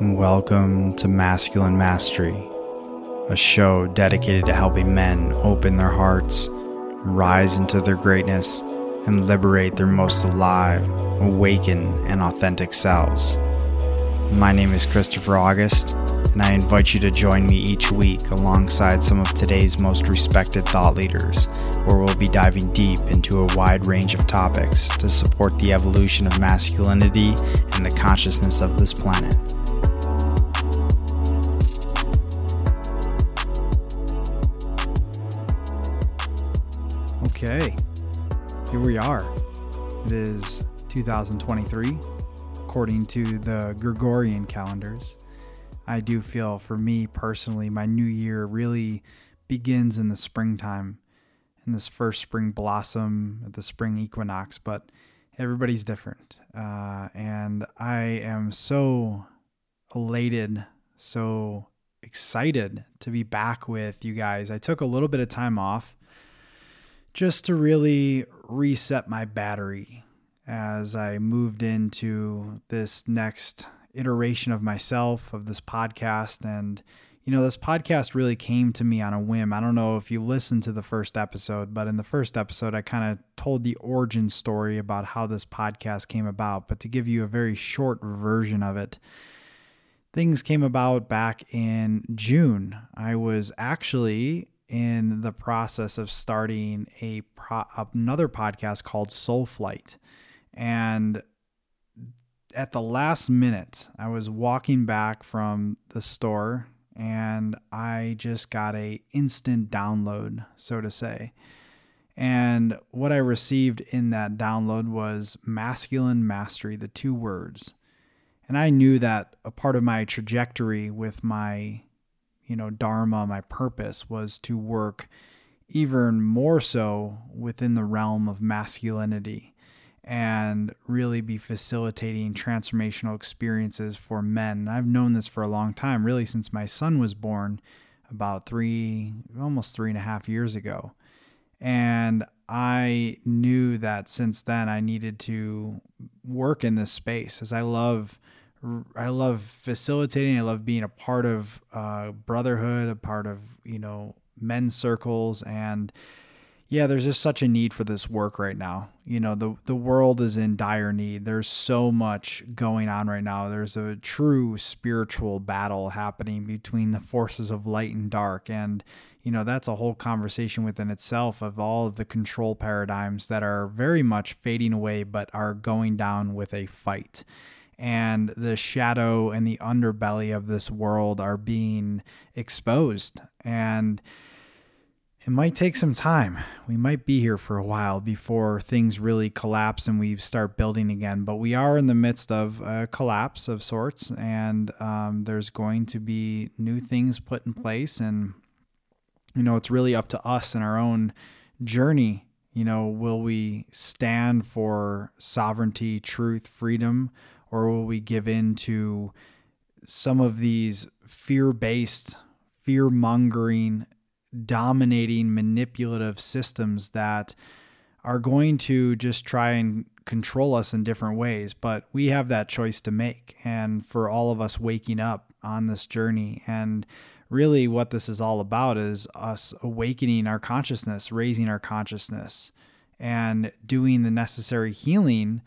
Welcome to Masculine Mastery, a show dedicated to helping men open their hearts, rise into their greatness, and liberate their most alive, awakened, and authentic selves. My name is Christopher August, and I invite you to join me each week alongside some of today's most respected thought leaders, where we'll be diving deep into a wide range of topics to support the evolution of masculinity and the consciousness of this planet. Okay, here we are. It is 2023, according to the Gregorian calendars. I do feel for me personally, my new year really begins in the springtime, in this first spring blossom at the spring equinox, but everybody's different. Uh, and I am so elated, so excited to be back with you guys. I took a little bit of time off just to really reset my battery as I moved into this next iteration of myself, of this podcast. And, you know, this podcast really came to me on a whim. I don't know if you listened to the first episode, but in the first episode, I kind of told the origin story about how this podcast came about. But to give you a very short version of it, things came about back in June. I was actually in the process of starting a pro- another podcast called Soul Flight. And at the last minute, I was walking back from the store and I just got a instant download, so to say. And what I received in that download was masculine mastery, the two words. And I knew that a part of my trajectory with my, you know, dharma, my purpose was to work even more so within the realm of masculinity and really be facilitating transformational experiences for men. And I've known this for a long time, really since my son was born about three, almost three and a half years ago. And I knew that since then I needed to work in this space as I love. I love facilitating. I love being a part of uh, brotherhood, a part of you know men's circles, and yeah, there's just such a need for this work right now. You know, the the world is in dire need. There's so much going on right now. There's a true spiritual battle happening between the forces of light and dark and you know, that's a whole conversation within itself of all of the control paradigms that are very much fading away but are going down with a fight and the shadow and the underbelly of this world are being exposed and it might take some time. We might be here for a while before things really collapse and we start building again. But we are in the midst of a collapse of sorts, and um, there's going to be new things put in place. And, you know, it's really up to us and our own journey. You know, will we stand for sovereignty, truth, freedom, or will we give in to some of these fear based, fear mongering dominating manipulative systems that are going to just try and control us in different ways. But we have that choice to make. And for all of us waking up on this journey, and really what this is all about is us awakening our consciousness, raising our consciousness, and doing the necessary healing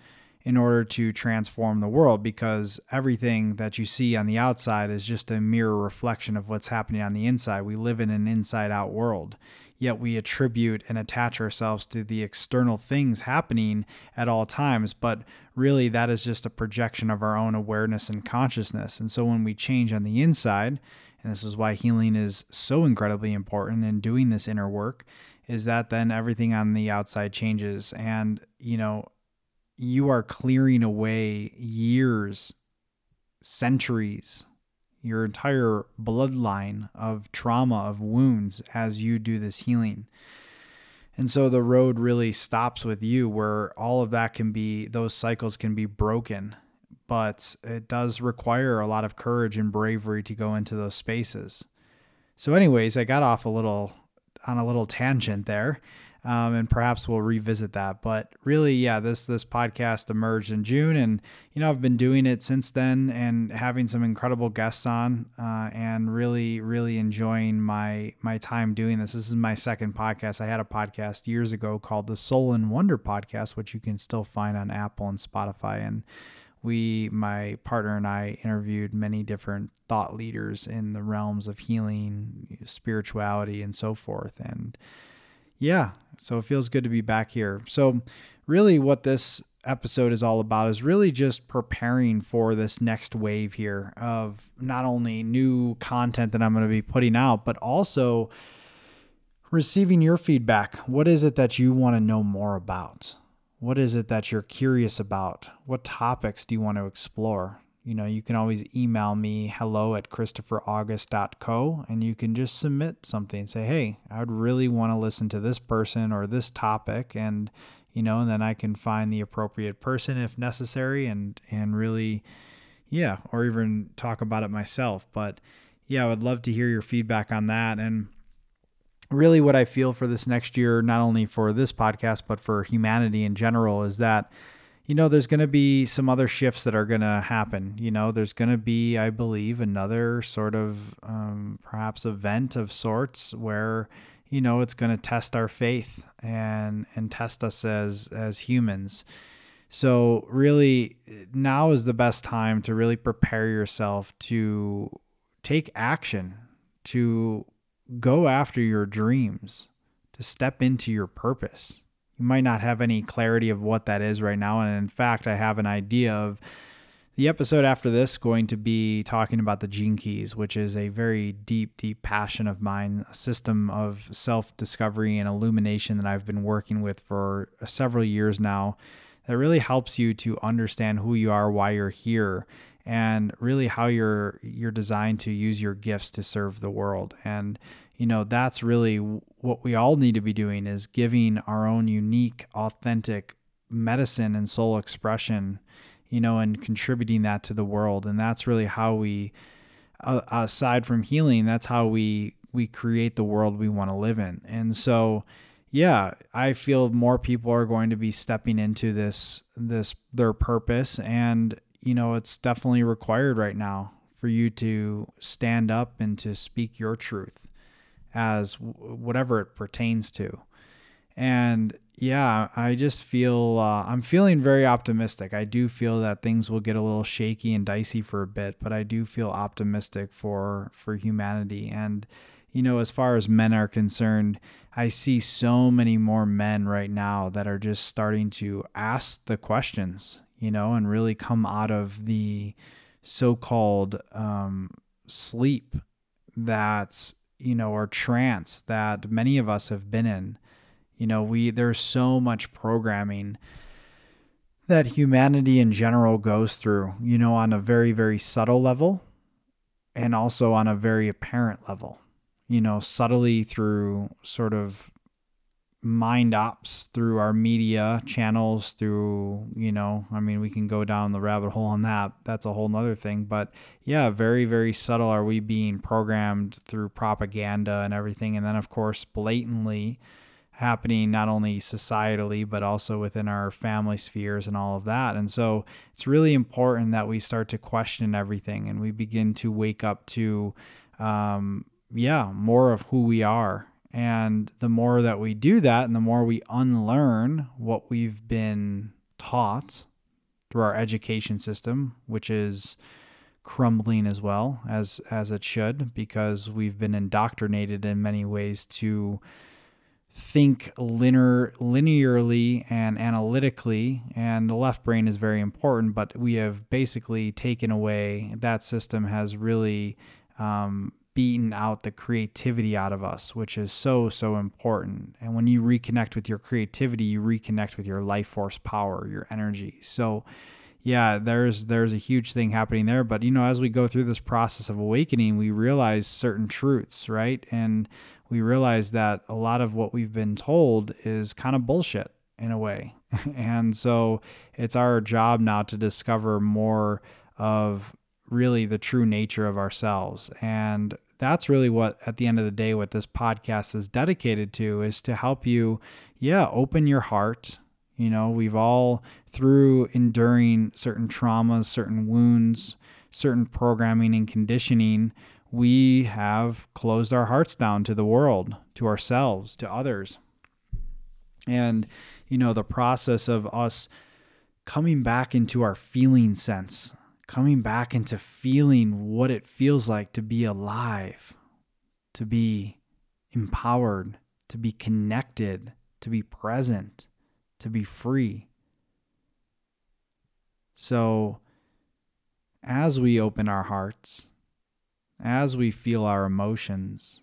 in order to transform the world because everything that you see on the outside is just a mirror reflection of what's happening on the inside. We live in an inside out world, yet we attribute and attach ourselves to the external things happening at all times. But really, that is just a projection of our own awareness and consciousness. And so when we change on the inside, and this is why healing is so incredibly important and doing this inner work is that then everything on the outside changes and you know you are clearing away years, centuries, your entire bloodline of trauma, of wounds as you do this healing. And so the road really stops with you where all of that can be, those cycles can be broken. But it does require a lot of courage and bravery to go into those spaces. So, anyways, I got off a little on a little tangent there um, and perhaps we'll revisit that. But really, yeah, this this podcast emerged in June, and you know I've been doing it since then, and having some incredible guests on, uh, and really really enjoying my my time doing this. This is my second podcast. I had a podcast years ago called the Soul and Wonder Podcast, which you can still find on Apple and Spotify, and we my partner and I interviewed many different thought leaders in the realms of healing, spirituality, and so forth, and yeah, so it feels good to be back here. So, really, what this episode is all about is really just preparing for this next wave here of not only new content that I'm going to be putting out, but also receiving your feedback. What is it that you want to know more about? What is it that you're curious about? What topics do you want to explore? You know, you can always email me hello at christopheraugust.co and you can just submit something. Say, hey, I would really want to listen to this person or this topic. And, you know, and then I can find the appropriate person if necessary and, and really, yeah, or even talk about it myself. But yeah, I would love to hear your feedback on that. And, really what I feel for this next year, not only for this podcast, but for humanity in general, is that you know, there's going to be some other shifts that are going to happen. You know, there's going to be, I believe, another sort of um, perhaps event of sorts where, you know, it's going to test our faith and and test us as as humans. So really, now is the best time to really prepare yourself to take action, to go after your dreams, to step into your purpose you might not have any clarity of what that is right now. And in fact, I have an idea of the episode after this going to be talking about the gene keys, which is a very deep, deep passion of mine, a system of self discovery and illumination that I've been working with for several years now that really helps you to understand who you are, why you're here, and really how you're you're designed to use your gifts to serve the world. And you know, that's really what we all need to be doing is giving our own unique, authentic medicine and soul expression, you know, and contributing that to the world. And that's really how we, aside from healing, that's how we we create the world we want to live in. And so, yeah, I feel more people are going to be stepping into this this their purpose, and you know, it's definitely required right now for you to stand up and to speak your truth as whatever it pertains to. And yeah, I just feel uh, I'm feeling very optimistic. I do feel that things will get a little shaky and dicey for a bit, but I do feel optimistic for for humanity. And you know, as far as men are concerned, I see so many more men right now that are just starting to ask the questions, you know, and really come out of the so-called um, sleep that's you know, or trance that many of us have been in. You know, we there's so much programming that humanity in general goes through, you know, on a very, very subtle level and also on a very apparent level, you know, subtly through sort of mind ops through our media channels through you know i mean we can go down the rabbit hole on that. That's a whole nother thing. But yeah very very subtle are we being programmed through propaganda and everything. And then of course blatantly happening not only societally but also within our family spheres and all of that. And so it's really important that we start to question everything and we begin to wake up to um, yeah more of who we are and the more that we do that, and the more we unlearn what we've been taught through our education system, which is crumbling as well as as it should, because we've been indoctrinated in many ways to think linear linearly and analytically. And the left brain is very important but we have basically taken away that system has really um, beaten out the creativity out of us, which is so, so important. And when you reconnect with your creativity, you reconnect with your life force power, your energy. So, yeah, there's there's a huge thing happening there. But you know, as we go through this process of awakening, we realize certain truths, right? And we realize that a lot of what we've been told is kind of bullshit in a way. and so it's our job now to discover more of really the true nature of ourselves. And that's really what at the end of the day what this podcast is dedicated to is to help you yeah open your heart. You know we've all through enduring certain traumas certain wounds certain programming and conditioning we have closed our hearts down to the world to ourselves to others. And you know the process of us coming back into our feeling sense coming back into feeling what it feels like to be alive, to be empowered, to be connected, to be present, to be free. So, as we open our hearts, as we feel our emotions,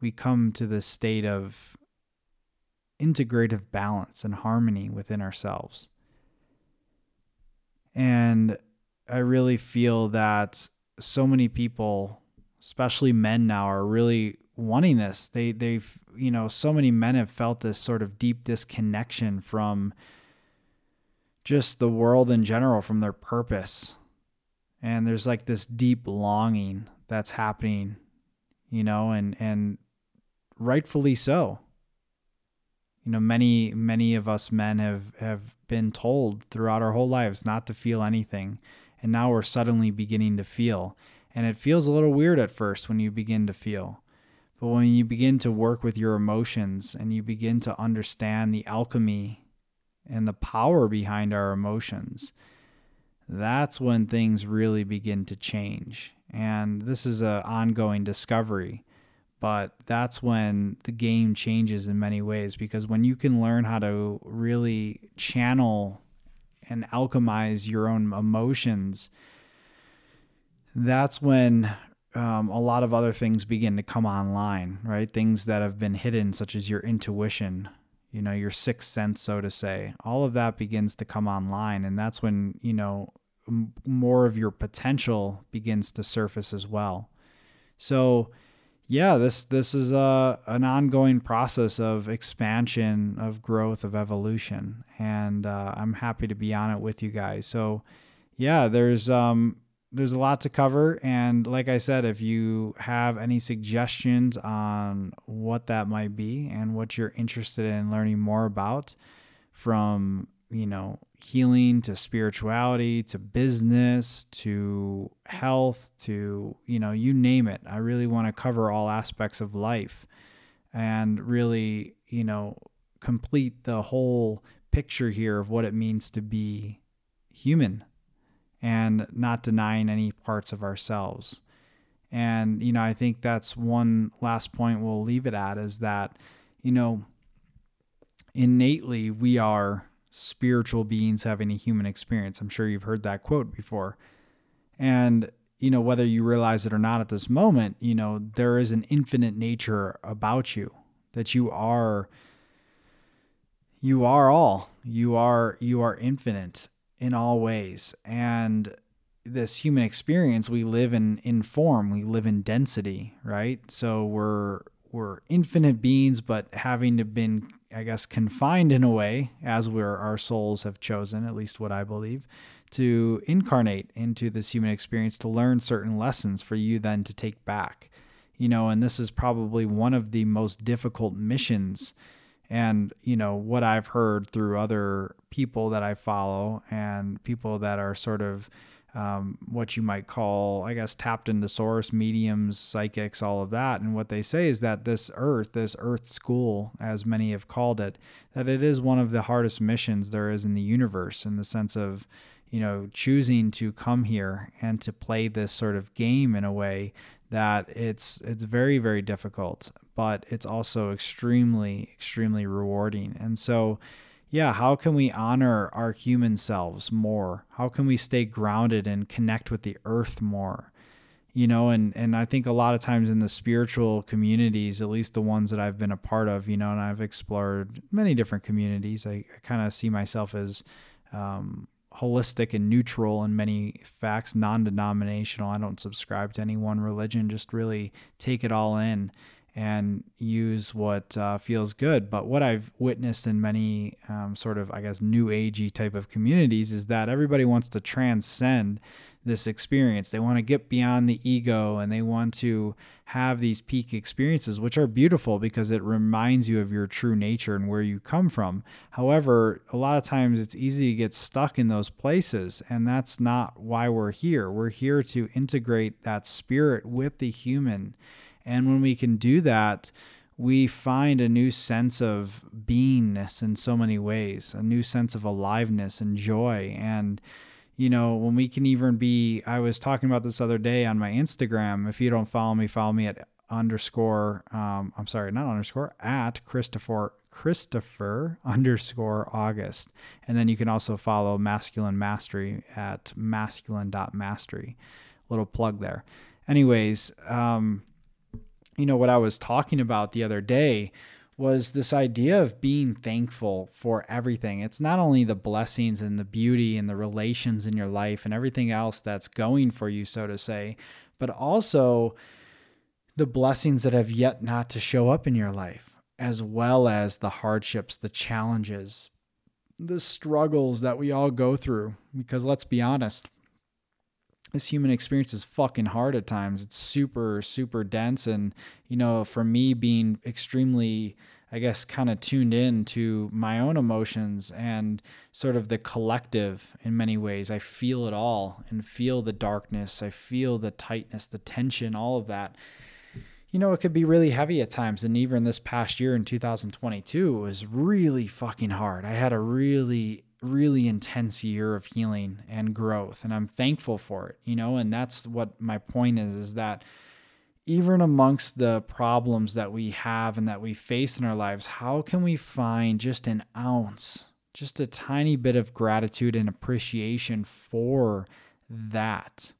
we come to this state of integrative balance and harmony within ourselves. And I really feel that so many people, especially men now, are really wanting this. They they've you know so many men have felt this sort of deep disconnection from just the world in general, from their purpose, and there's like this deep longing that's happening, you know, and and rightfully so. You know, many many of us men have have been told throughout our whole lives not to feel anything and now we're suddenly beginning to feel. And it feels a little weird at first when you begin to feel. But when you begin to work with your emotions and you begin to understand the alchemy and the power behind our emotions, that's when things really begin to change. And this is an ongoing discovery, but that's when the game changes in many ways because when you can learn how to really channel and alchemize your own emotions, that's when um, a lot of other things begin to come online, right? Things that have been hidden, such as your intuition, you know, your sixth sense, so to say. All of that begins to come online. And that's when, you know, m- more of your potential begins to surface as well. So, yeah, this this is a an ongoing process of expansion, of growth, of evolution, and uh, I'm happy to be on it with you guys. So, yeah, there's um there's a lot to cover, and like I said, if you have any suggestions on what that might be and what you're interested in learning more about, from you know healing to spirituality to business to health to you know you name it. I really want to cover all aspects of life and really you know complete the whole picture here of what it means to be human and not denying any parts of ourselves. And you know i think that's one last point we'll leave it at is that you know innately we are spiritual beings having a human experience. I'm sure you've heard that quote before. And, you know, whether you realize it or not at this moment, you know, there is an infinite nature about you that you are you are all. You are you are infinite in all ways. And this human experience, we live in in form, we live in density, right? So we're we're infinite beings, but having to been, I guess, confined in a way, as we're our souls have chosen, at least what I believe, to incarnate into this human experience to learn certain lessons for you then to take back. You know, and this is probably one of the most difficult missions. And, you know, what I've heard through other people that I follow and people that are sort of um, what you might call, I guess, tapped into source, mediums, psychics, all of that. And what they say is that this earth, this earth school, as many have called it, that it is one of the hardest missions there is in the universe in the sense of, you know, choosing to come here and to play this sort of game in a way that it's it's very very difficult but it's also extremely extremely rewarding and so yeah, how can we honor our human selves more? How can we stay grounded and connect with the earth more? You know, and and I think a lot of times in the spiritual communities, at least the ones that I've been a part of, you know, and I've explored many different communities. I, I kind of see myself as um, holistic and neutral in many facts, non-denominational. I don't subscribe to any one religion. Just really take it all in and use what uh, feels good. But what I've witnessed in many um, sort of, I guess, new agey type of communities is that everybody wants to transcend this experience. They want to get beyond the ego and they want to have these peak experiences, which are beautiful because it reminds you of your true nature and where you come from. However, a lot of times it's easy to get stuck in those places, and that's not why we're here. We're here to integrate that spirit with the human. And when we can do that, we find a new sense of beingness in so many ways, a new sense of aliveness and joy. And you know, when we can even be, I was talking about this other day on my Instagram. If you don't follow me, follow me at underscore, um, I'm sorry, not underscore, at Christopher, Christopher underscore August. And then you can also follow Masculine Mastery at masculine.mastery. Little plug there. Anyways, um, you know, what I was talking about the other day was this idea of being thankful for everything. It's not only the blessings and the beauty and the relations in your life and everything else that's going for you, so to say, but also the blessings that have yet not to show up in your life, as well as the hardships, the challenges, the struggles that we all go through. Because let's be honest, this human experience is fucking hard at times. It's super, super dense. And, you know, for me being extremely, I guess, kind of tuned in to my own emotions and sort of the collective in many ways, I feel it all and feel the darkness. I feel the tightness, the tension, all of that. You know, it could be really heavy at times. And even this past year in 2022 was really fucking hard. I had a really really intense year of healing and growth and I'm thankful for it, you know, and that's what my point is is that even amongst the problems that we have and that we face in our lives, how can we find just an ounce, just a tiny bit of gratitude and appreciation for that?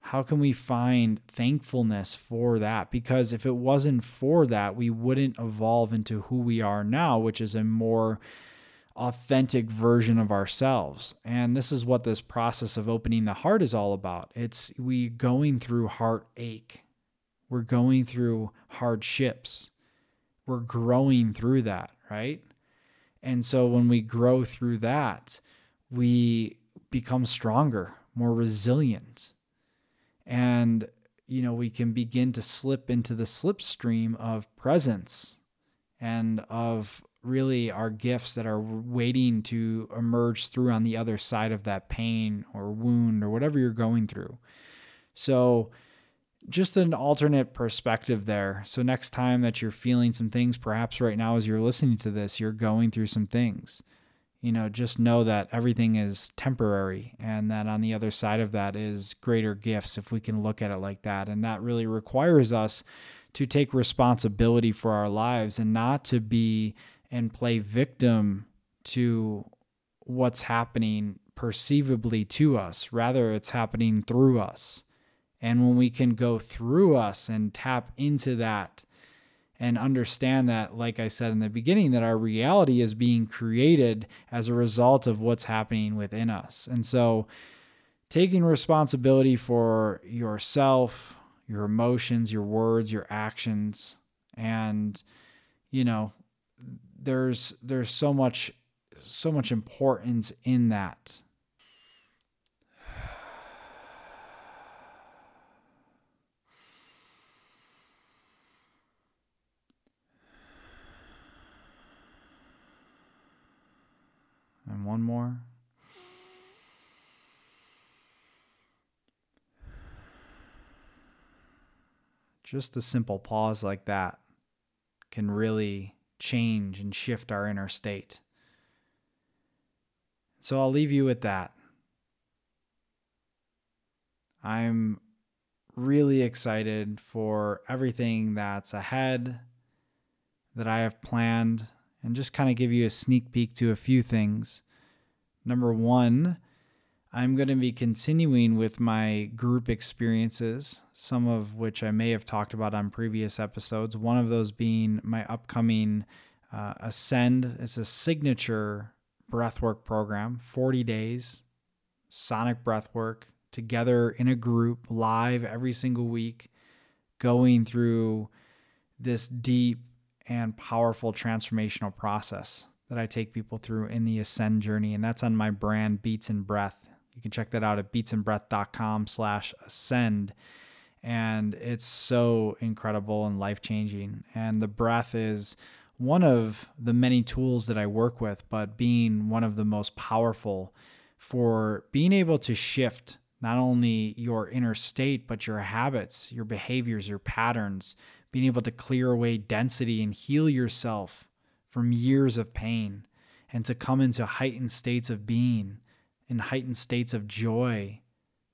How can we find thankfulness for that? Because if it wasn't for that, we wouldn't evolve into who we are now, which is a more authentic version of ourselves. And this is what this process of opening the heart is all about. It's we going through heartache. We're going through hardships. We're growing through that, right? And so when we grow through that, we become stronger, more resilient. And you know, we can begin to slip into the slipstream of presence and of really our gifts that are waiting to emerge through on the other side of that pain or wound or whatever you're going through. So, just an alternate perspective there. So, next time that you're feeling some things, perhaps right now as you're listening to this, you're going through some things. You know, just know that everything is temporary and that on the other side of that is greater gifts if we can look at it like that. And that really requires us to take responsibility for our lives and not to be and play victim to what's happening perceivably to us. Rather, it's happening through us. And when we can go through us and tap into that and understand that, like I said in the beginning, that our reality is being created as a result of what's happening within us. And so, taking responsibility for yourself, your emotions, your words, your actions, and, you know, there's there's so much so much importance in that. And one more. Just a simple pause like that can really change and shift our inner state. So I'll leave you with that. I'm really excited for everything that's ahead that I have planned and just kind of give you a sneak peek to a few things. Number one, I'm going to be continuing with my group experiences, some of which I may have talked about on previous episodes. One of those being my upcoming uh, Ascend. It's a signature breathwork program, 40 days, sonic breathwork, together in a group, live every single week, going through this deep and powerful transformational process that I take people through in the Ascend journey. And that's on my brand, Beats and Breath You can check that out at beatsandbreath.com slash ascend. And it's so incredible and life changing. And the breath is one of the many tools that I work with, but being one of the most powerful for being able to shift not only your inner state, but your habits, your behaviors, your patterns, being able to clear away density and heal yourself from years of pain and to come into heightened states of being, in heightened states of joy,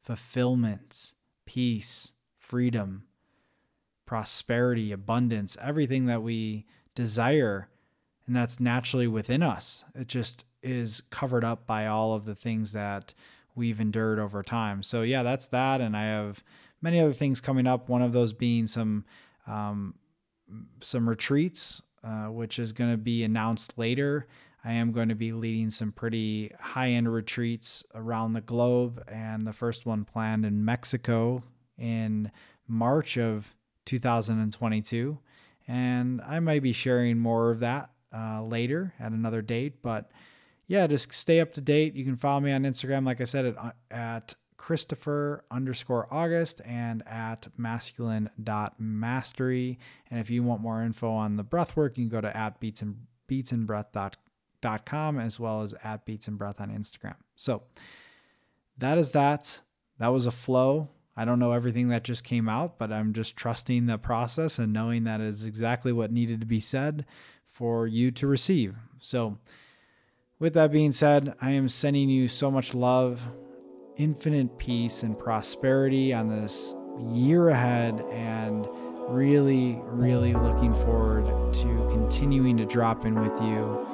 fulfillment, peace, freedom, prosperity, abundance, everything that we desire and that's naturally within us. It just is covered up by all of the things that we've endured over time. So yeah, that's that, and I have many other things coming up. One of those being some um, some retreats, uh, which is going to be announced later. I am going to be leading some pretty high end retreats around the globe, and the first one planned in Mexico in March of 2022. And I might be sharing more of that uh, later at another date. But yeah, just stay up to date. You can follow me on Instagram, like I said, at, uh, at Christopher underscore August and at masculine dot mastery. And if you want more info on the breath work, you can go to at beats and beats and breath dot, dot com as well as at beats and breath on Instagram. So that is that. That was a flow. I don't know everything that just came out, but I'm just trusting the process and knowing that is exactly what needed to be said for you to receive. So, with that being said, I am sending you so much love, infinite peace, and prosperity on this year ahead, and really, really looking forward to continuing to drop in with you.